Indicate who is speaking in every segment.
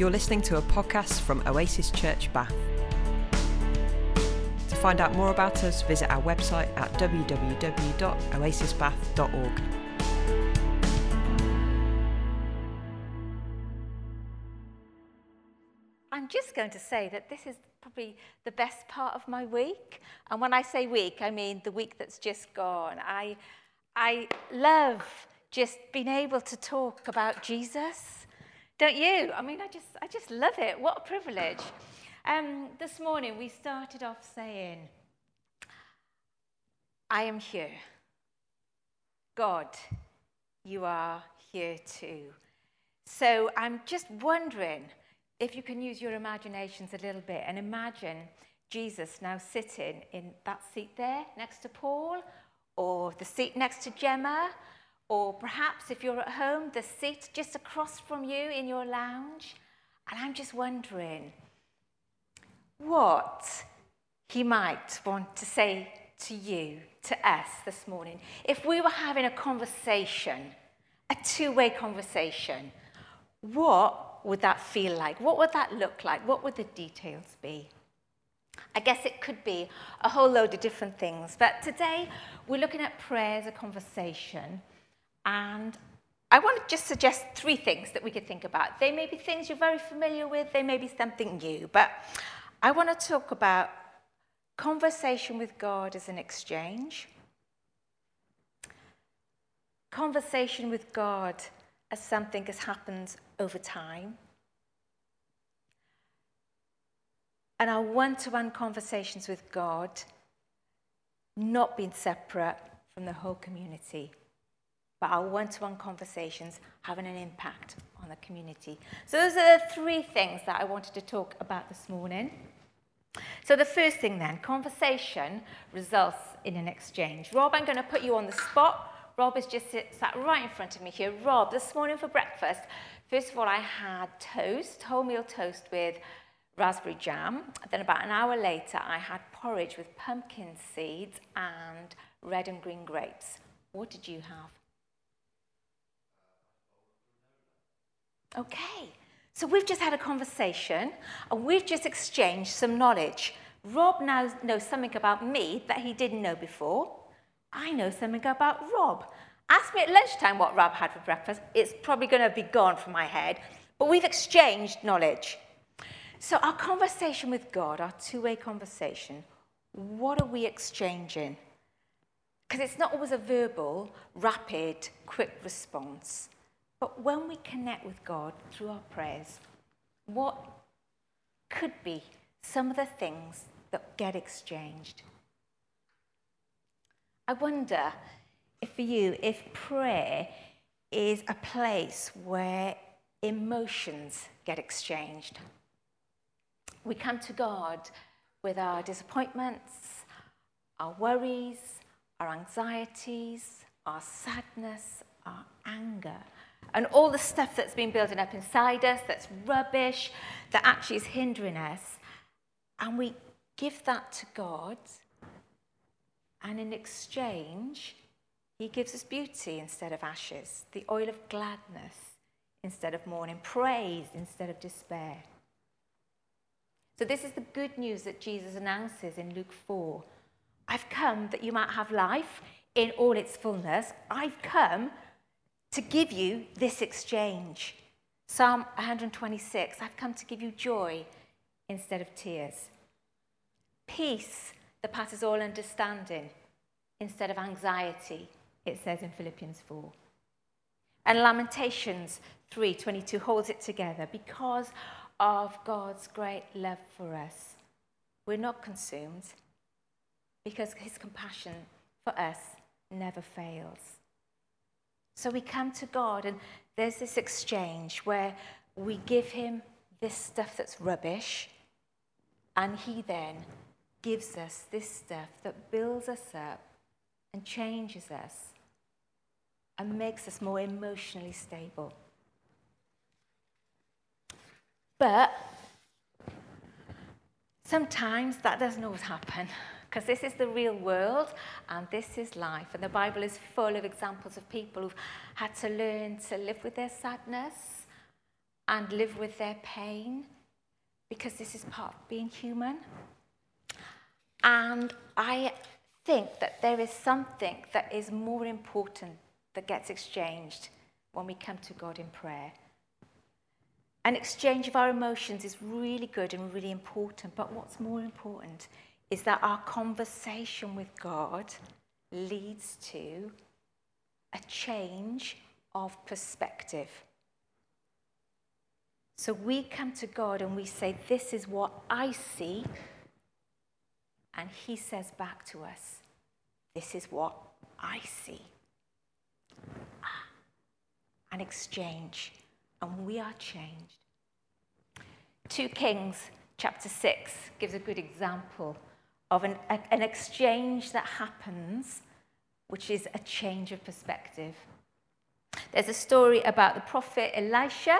Speaker 1: You're listening to a podcast from Oasis Church Bath. To find out more about us, visit our website at www.oasisbath.org.
Speaker 2: I'm just going to say that this is probably the best part of my week. And when I say week, I mean the week that's just gone. I, I love just being able to talk about Jesus. Don't you? I mean, I just, I just love it. What a privilege. Um, this morning, we started off saying, I am here. God, you are here too. So I'm just wondering if you can use your imaginations a little bit and imagine Jesus now sitting in that seat there next to Paul, or the seat next to Gemma, or perhaps if you're at home, the seat just across from you in your lounge. And I'm just wondering what he might want to say to you, to us this morning. If we were having a conversation, a two way conversation, what would that feel like? What would that look like? What would the details be? I guess it could be a whole load of different things. But today we're looking at prayer as a conversation. And I want to just suggest three things that we could think about. They may be things you're very familiar with, they may be something new. But I want to talk about conversation with God as an exchange, conversation with God as something that happens over time. And our one to one conversations with God not being separate from the whole community, but our one to one conversations having an impact on the community. So, those are the three things that I wanted to talk about this morning. So, the first thing then conversation results in an exchange. Rob, I'm going to put you on the spot. Rob is just sat right in front of me here. Rob, this morning for breakfast, first of all, I had toast, wholemeal toast with raspberry jam. Then about an hour later, I had porridge with pumpkin seeds and red and green grapes. What did you have? Okay, so we've just had a conversation and we've just exchanged some knowledge. Rob now knows something about me that he didn't know before. I know something about Rob. Ask me at lunchtime what Rob had for breakfast. It's probably going to be gone from my head. But we've exchanged knowledge. So, our conversation with God, our two way conversation, what are we exchanging? Because it's not always a verbal, rapid, quick response. But when we connect with God through our prayers, what could be some of the things that get exchanged? I wonder if for you, if prayer is a place where emotions get exchanged. We come to God with our disappointments, our worries, our anxieties, our sadness, our anger, and all the stuff that's been building up inside us that's rubbish, that actually is hindering us. And we give that to God and in exchange, he gives us beauty instead of ashes, the oil of gladness instead of mourning, praise instead of despair. So, this is the good news that Jesus announces in Luke 4. I've come that you might have life in all its fullness. I've come to give you this exchange. Psalm 126 I've come to give you joy instead of tears. Peace that passes all understanding instead of anxiety, it says in Philippians 4. And Lamentations 3:22 holds it together because of God's great love for us. We're not consumed because his compassion for us never fails. So we come to God and there's this exchange where we give him this stuff that's rubbish and he then gives us this stuff that builds us up and changes us and makes us more emotionally stable. But sometimes that doesn't always happen because this is the real world and this is life. And the Bible is full of examples of people who've had to learn to live with their sadness and live with their pain because this is part of being human. And I think that there is something that is more important that gets exchanged when we come to God in prayer. An exchange of our emotions is really good and really important, but what's more important is that our conversation with God leads to a change of perspective. So we come to God and we say, This is what I see. And He says back to us, This is what I see. Ah, an exchange, and we are changed. 2 Kings chapter 6 gives a good example of an, a, an exchange that happens, which is a change of perspective. There's a story about the prophet Elisha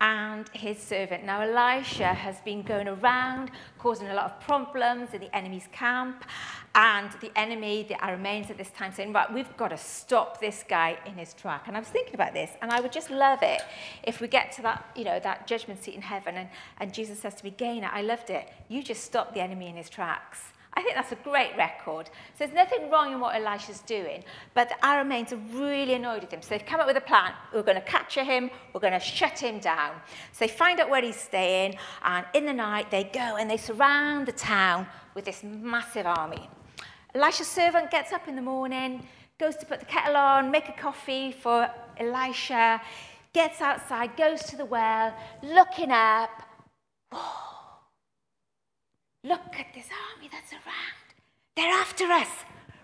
Speaker 2: and his servant. Now, Elisha has been going around causing a lot of problems in the enemy's camp, and the enemy, the Arameans at this time, saying, Right, we've got to stop this guy in his track. And I was thinking about this, and I would just love it if we get to that, you know, that judgment seat in heaven, and, and Jesus says to me, Gaynor, I loved it. You just stop the enemy in his tracks. I think that's a great record. So there's nothing wrong in what Elisha's doing, but the Arameans are really annoyed with him. So they've come up with a plan. We're going to capture him. We're going to shut him down. So they find out where he's staying, and in the night they go and they surround the town with this massive army. Elisha's servant gets up in the morning, goes to put the kettle on, make a coffee for Elisha, gets outside, goes to the well, looking up. Look at this army that's around. They're after us.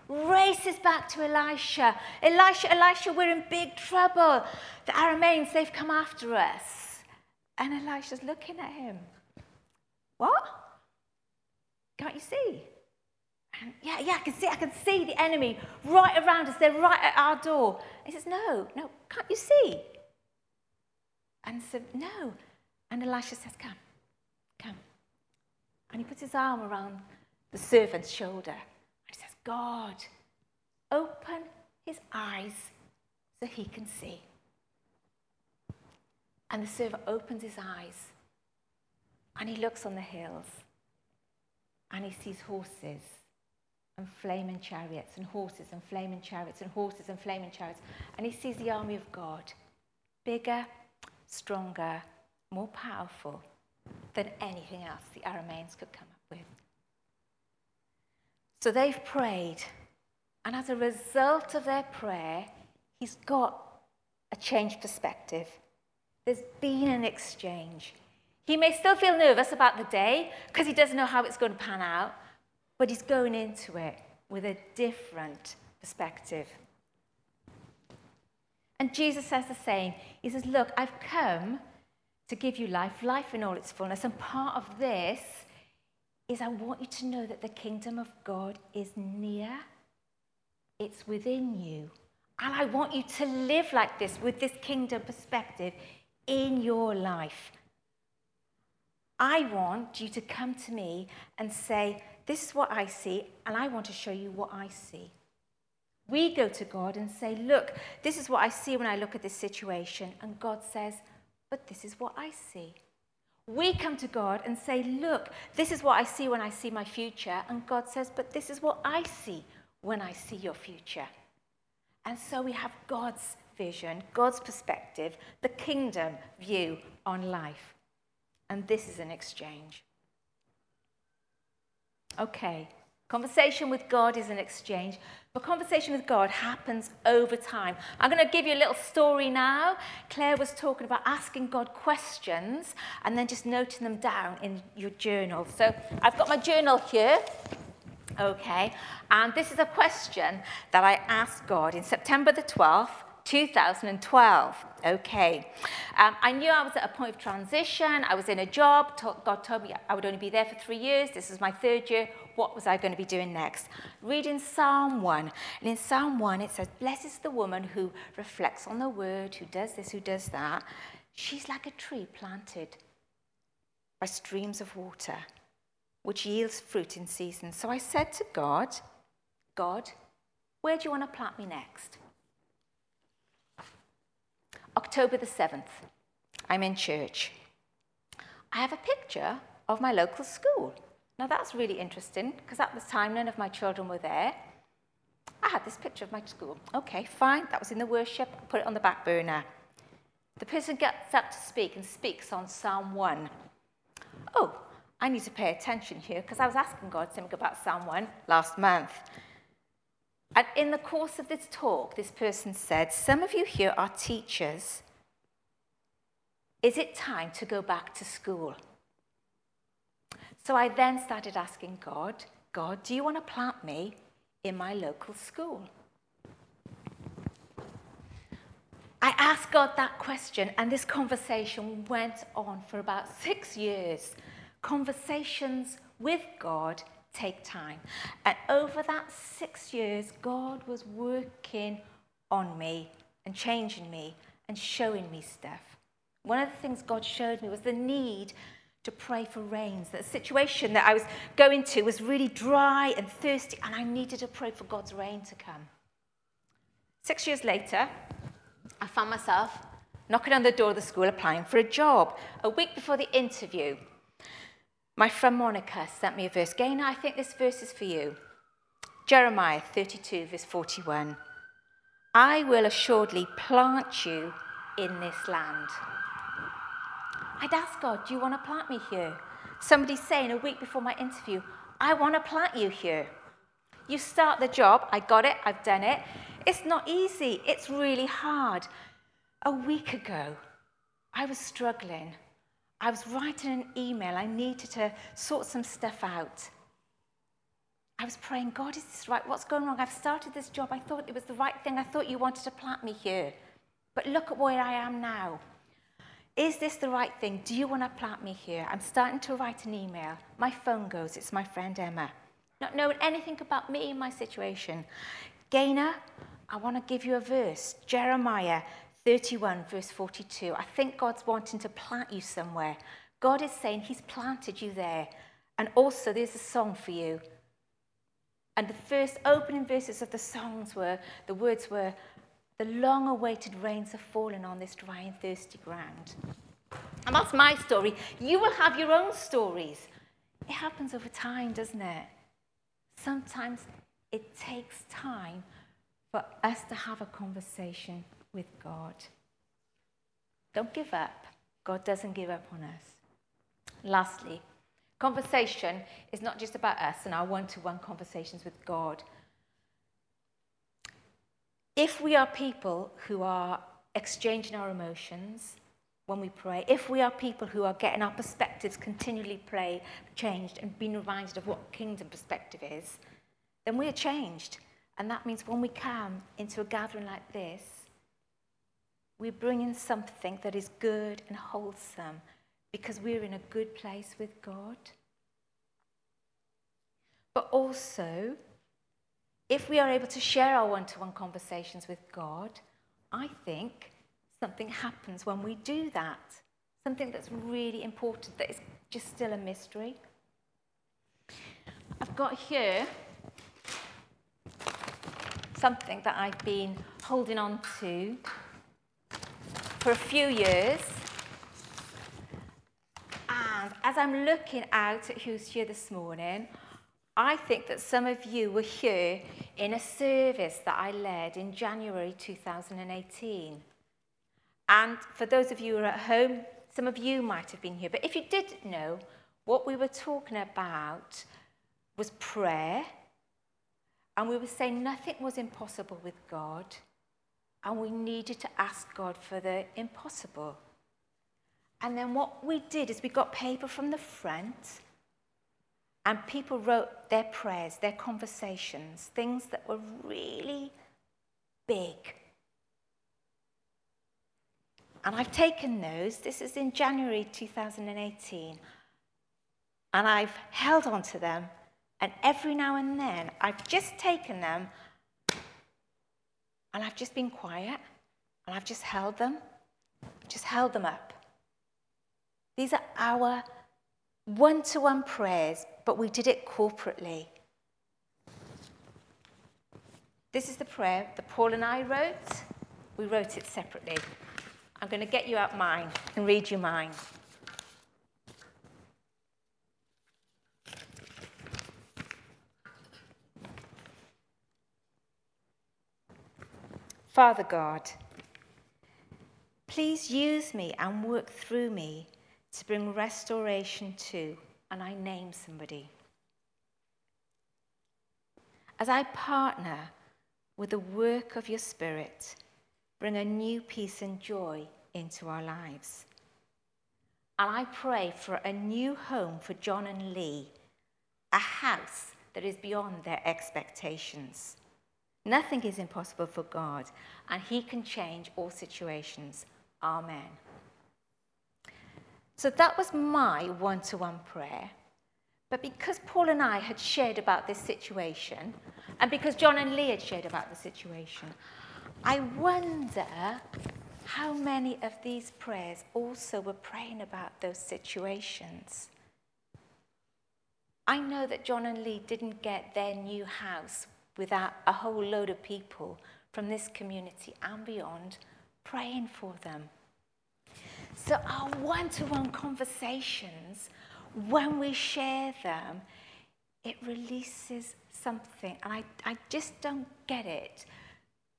Speaker 2: Races back to Elisha. Elisha, Elisha, we're in big trouble. The Arameans, they've come after us. And Elisha's looking at him. What? Can't you see? And yeah, yeah, I can see. I can see the enemy right around us. They're right at our door. he says, No, no, can't you see? And said, No. And Elisha says, Come, come. And he puts his arm around the servant's shoulder and he says, God, open his eyes so he can see. And the servant opens his eyes and he looks on the hills and he sees horses and flaming chariots and horses and flaming chariots and horses and flaming chariots. And he sees the army of God bigger, stronger, more powerful than anything else the Arameans could come up with. So they've prayed, and as a result of their prayer, he's got a changed perspective. There's been an exchange. He may still feel nervous about the day because he doesn't know how it's going to pan out, but he's going into it with a different perspective. And Jesus says the same. He says, Look, I've come to give you life, life in all its fullness. And part of this is I want you to know that the kingdom of God is near, it's within you. And I want you to live like this with this kingdom perspective in your life. I want you to come to me and say, This is what I see, and I want to show you what I see. We go to God and say, Look, this is what I see when I look at this situation. And God says, but this is what I see. We come to God and say, Look, this is what I see when I see my future. And God says, But this is what I see when I see your future. And so we have God's vision, God's perspective, the kingdom view on life. And this is an exchange. Okay, conversation with God is an exchange. But conversation with God happens over time. I'm going to give you a little story now. Claire was talking about asking God questions and then just noting them down in your journal. So I've got my journal here. Okay, and this is a question that I asked God in September the 12th, 2012. Okay. Um, I knew I was at a point of transition. I was in a job. God told me I would only be there for three years. This was my third year what was I going to be doing next? Reading Psalm 1. And in Psalm 1, it says, Blessed is the woman who reflects on the word, who does this, who does that. She's like a tree planted by streams of water, which yields fruit in season. So I said to God, God, where do you want to plant me next? October the 7th. I'm in church. I have a picture of my local school. Now that's really interesting because at the time none of my children were there. I had this picture of my school. Okay, fine, that was in the worship, put it on the back burner. The person gets up to speak and speaks on Psalm 1. Oh, I need to pay attention here because I was asking God something about Psalm 1 last month. And in the course of this talk, this person said, Some of you here are teachers. Is it time to go back to school? So I then started asking God, God, do you want to plant me in my local school? I asked God that question, and this conversation went on for about six years. Conversations with God take time. And over that six years, God was working on me and changing me and showing me stuff. One of the things God showed me was the need to pray for rains. That situation that I was going to was really dry and thirsty, and I needed to pray for God's rain to come. Six years later, I found myself knocking on the door of the school applying for a job. A week before the interview, my friend Monica sent me a verse. Gaynor, I think this verse is for you. Jeremiah 32, verse 41. I will assuredly plant you in this land. I'd ask God, Do you want to plant me here? Somebody's saying a week before my interview, I want to plant you here. You start the job, I got it, I've done it. It's not easy, it's really hard. A week ago, I was struggling. I was writing an email. I needed to sort some stuff out. I was praying, God, is this right? What's going wrong? I've started this job. I thought it was the right thing. I thought you wanted to plant me here. But look at where I am now. Is this the right thing? Do you want to plant me here? I'm starting to write an email. My phone goes. It's my friend Emma. Not knowing anything about me and my situation. Gaynor, I want to give you a verse. Jeremiah 31, verse 42. I think God's wanting to plant you somewhere. God is saying He's planted you there. And also, there's a song for you. And the first opening verses of the songs were the words were, The long awaited rains have fallen on this dry and thirsty ground. And that's my story. You will have your own stories. It happens over time, doesn't it? Sometimes it takes time for us to have a conversation with God. Don't give up. God doesn't give up on us. Lastly, conversation is not just about us and our one to one conversations with God. If we are people who are exchanging our emotions when we pray, if we are people who are getting our perspectives continually play, changed and being reminded of what kingdom perspective is, then we are changed. And that means when we come into a gathering like this, we bring in something that is good and wholesome because we're in a good place with God. But also, if we are able to share our one to one conversations with God, I think something happens when we do that. Something that's really important that is just still a mystery. I've got here something that I've been holding on to for a few years. And as I'm looking out at who's here this morning, I think that some of you were here in a service that I led in January 2018. And for those of you who are at home, some of you might have been here. But if you did know, what we were talking about was prayer and we were saying nothing was impossible with God, and we needed to ask God for the impossible. And then what we did is we got paper from the front, and people wrote their prayers, their conversations, things that were really big. And I've taken those, this is in January 2018, and I've held on to them and every now and then, I've just taken them and I've just been quiet and I've just held them, just held them up. These are our one to one prayers, but we did it corporately. This is the prayer that Paul and I wrote. We wrote it separately. I'm going to get you out mine and read you mine. Father God, please use me and work through me to bring restoration to, and I name somebody. As I partner with the work of your Spirit, bring a new peace and joy into our lives. And I pray for a new home for John and Lee, a house that is beyond their expectations. Nothing is impossible for God, and He can change all situations. Amen. So that was my one to one prayer. But because Paul and I had shared about this situation, and because John and Lee had shared about the situation, I wonder how many of these prayers also were praying about those situations. I know that John and Lee didn't get their new house without a whole load of people from this community and beyond praying for them. So, our one to one conversations, when we share them, it releases something. And I, I just don't get it,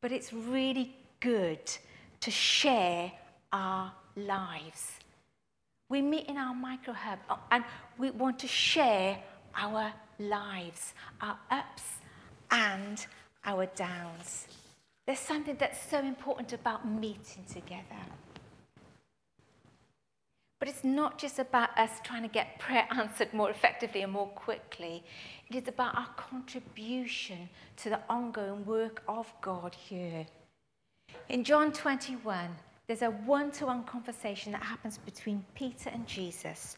Speaker 2: but it's really good to share our lives. We meet in our micro hub and we want to share our lives, our ups and our downs. There's something that's so important about meeting together. But it's not just about us trying to get prayer answered more effectively and more quickly. It is about our contribution to the ongoing work of God here. In John 21, there's a one to one conversation that happens between Peter and Jesus.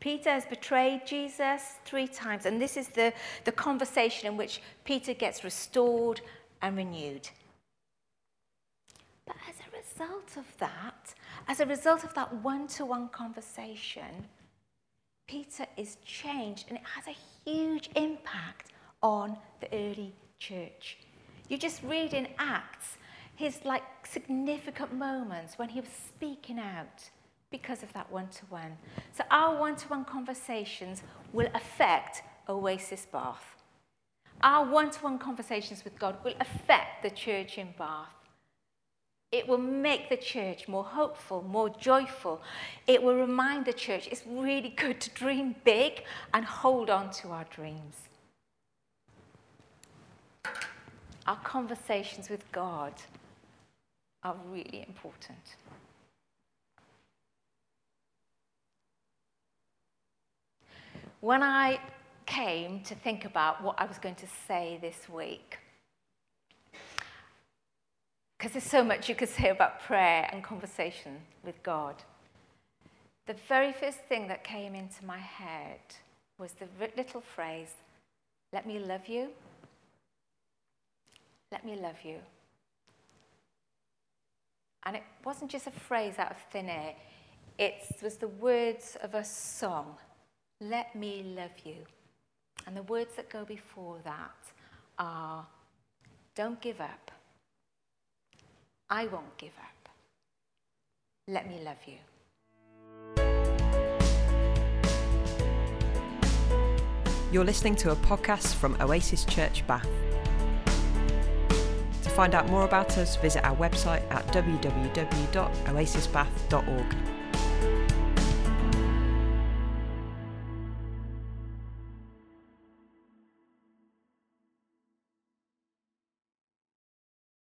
Speaker 2: Peter has betrayed Jesus three times, and this is the, the conversation in which Peter gets restored and renewed. But as a result of that, as a result of that one to one conversation, Peter is changed, and it has a huge impact on the early church. You just read in Acts his like significant moments when he was speaking out because of that one to one. So our one to one conversations will affect Oasis Bath. Our one to one conversations with God will affect the church in Bath. It will make the church more hopeful, more joyful. It will remind the church it's really good to dream big and hold on to our dreams. Our conversations with God are really important. When I came to think about what I was going to say this week, because there's so much you could say about prayer and conversation with God. The very first thing that came into my head was the little phrase, let me love you. Let me love you. And it wasn't just a phrase out of thin air, it was the words of a song, Let me love you. And the words that go before that are, Don't give up. I won't give up. Let me love you.
Speaker 1: You're listening to a podcast from Oasis Church Bath. To find out more about us, visit our website at www.oasisbath.org.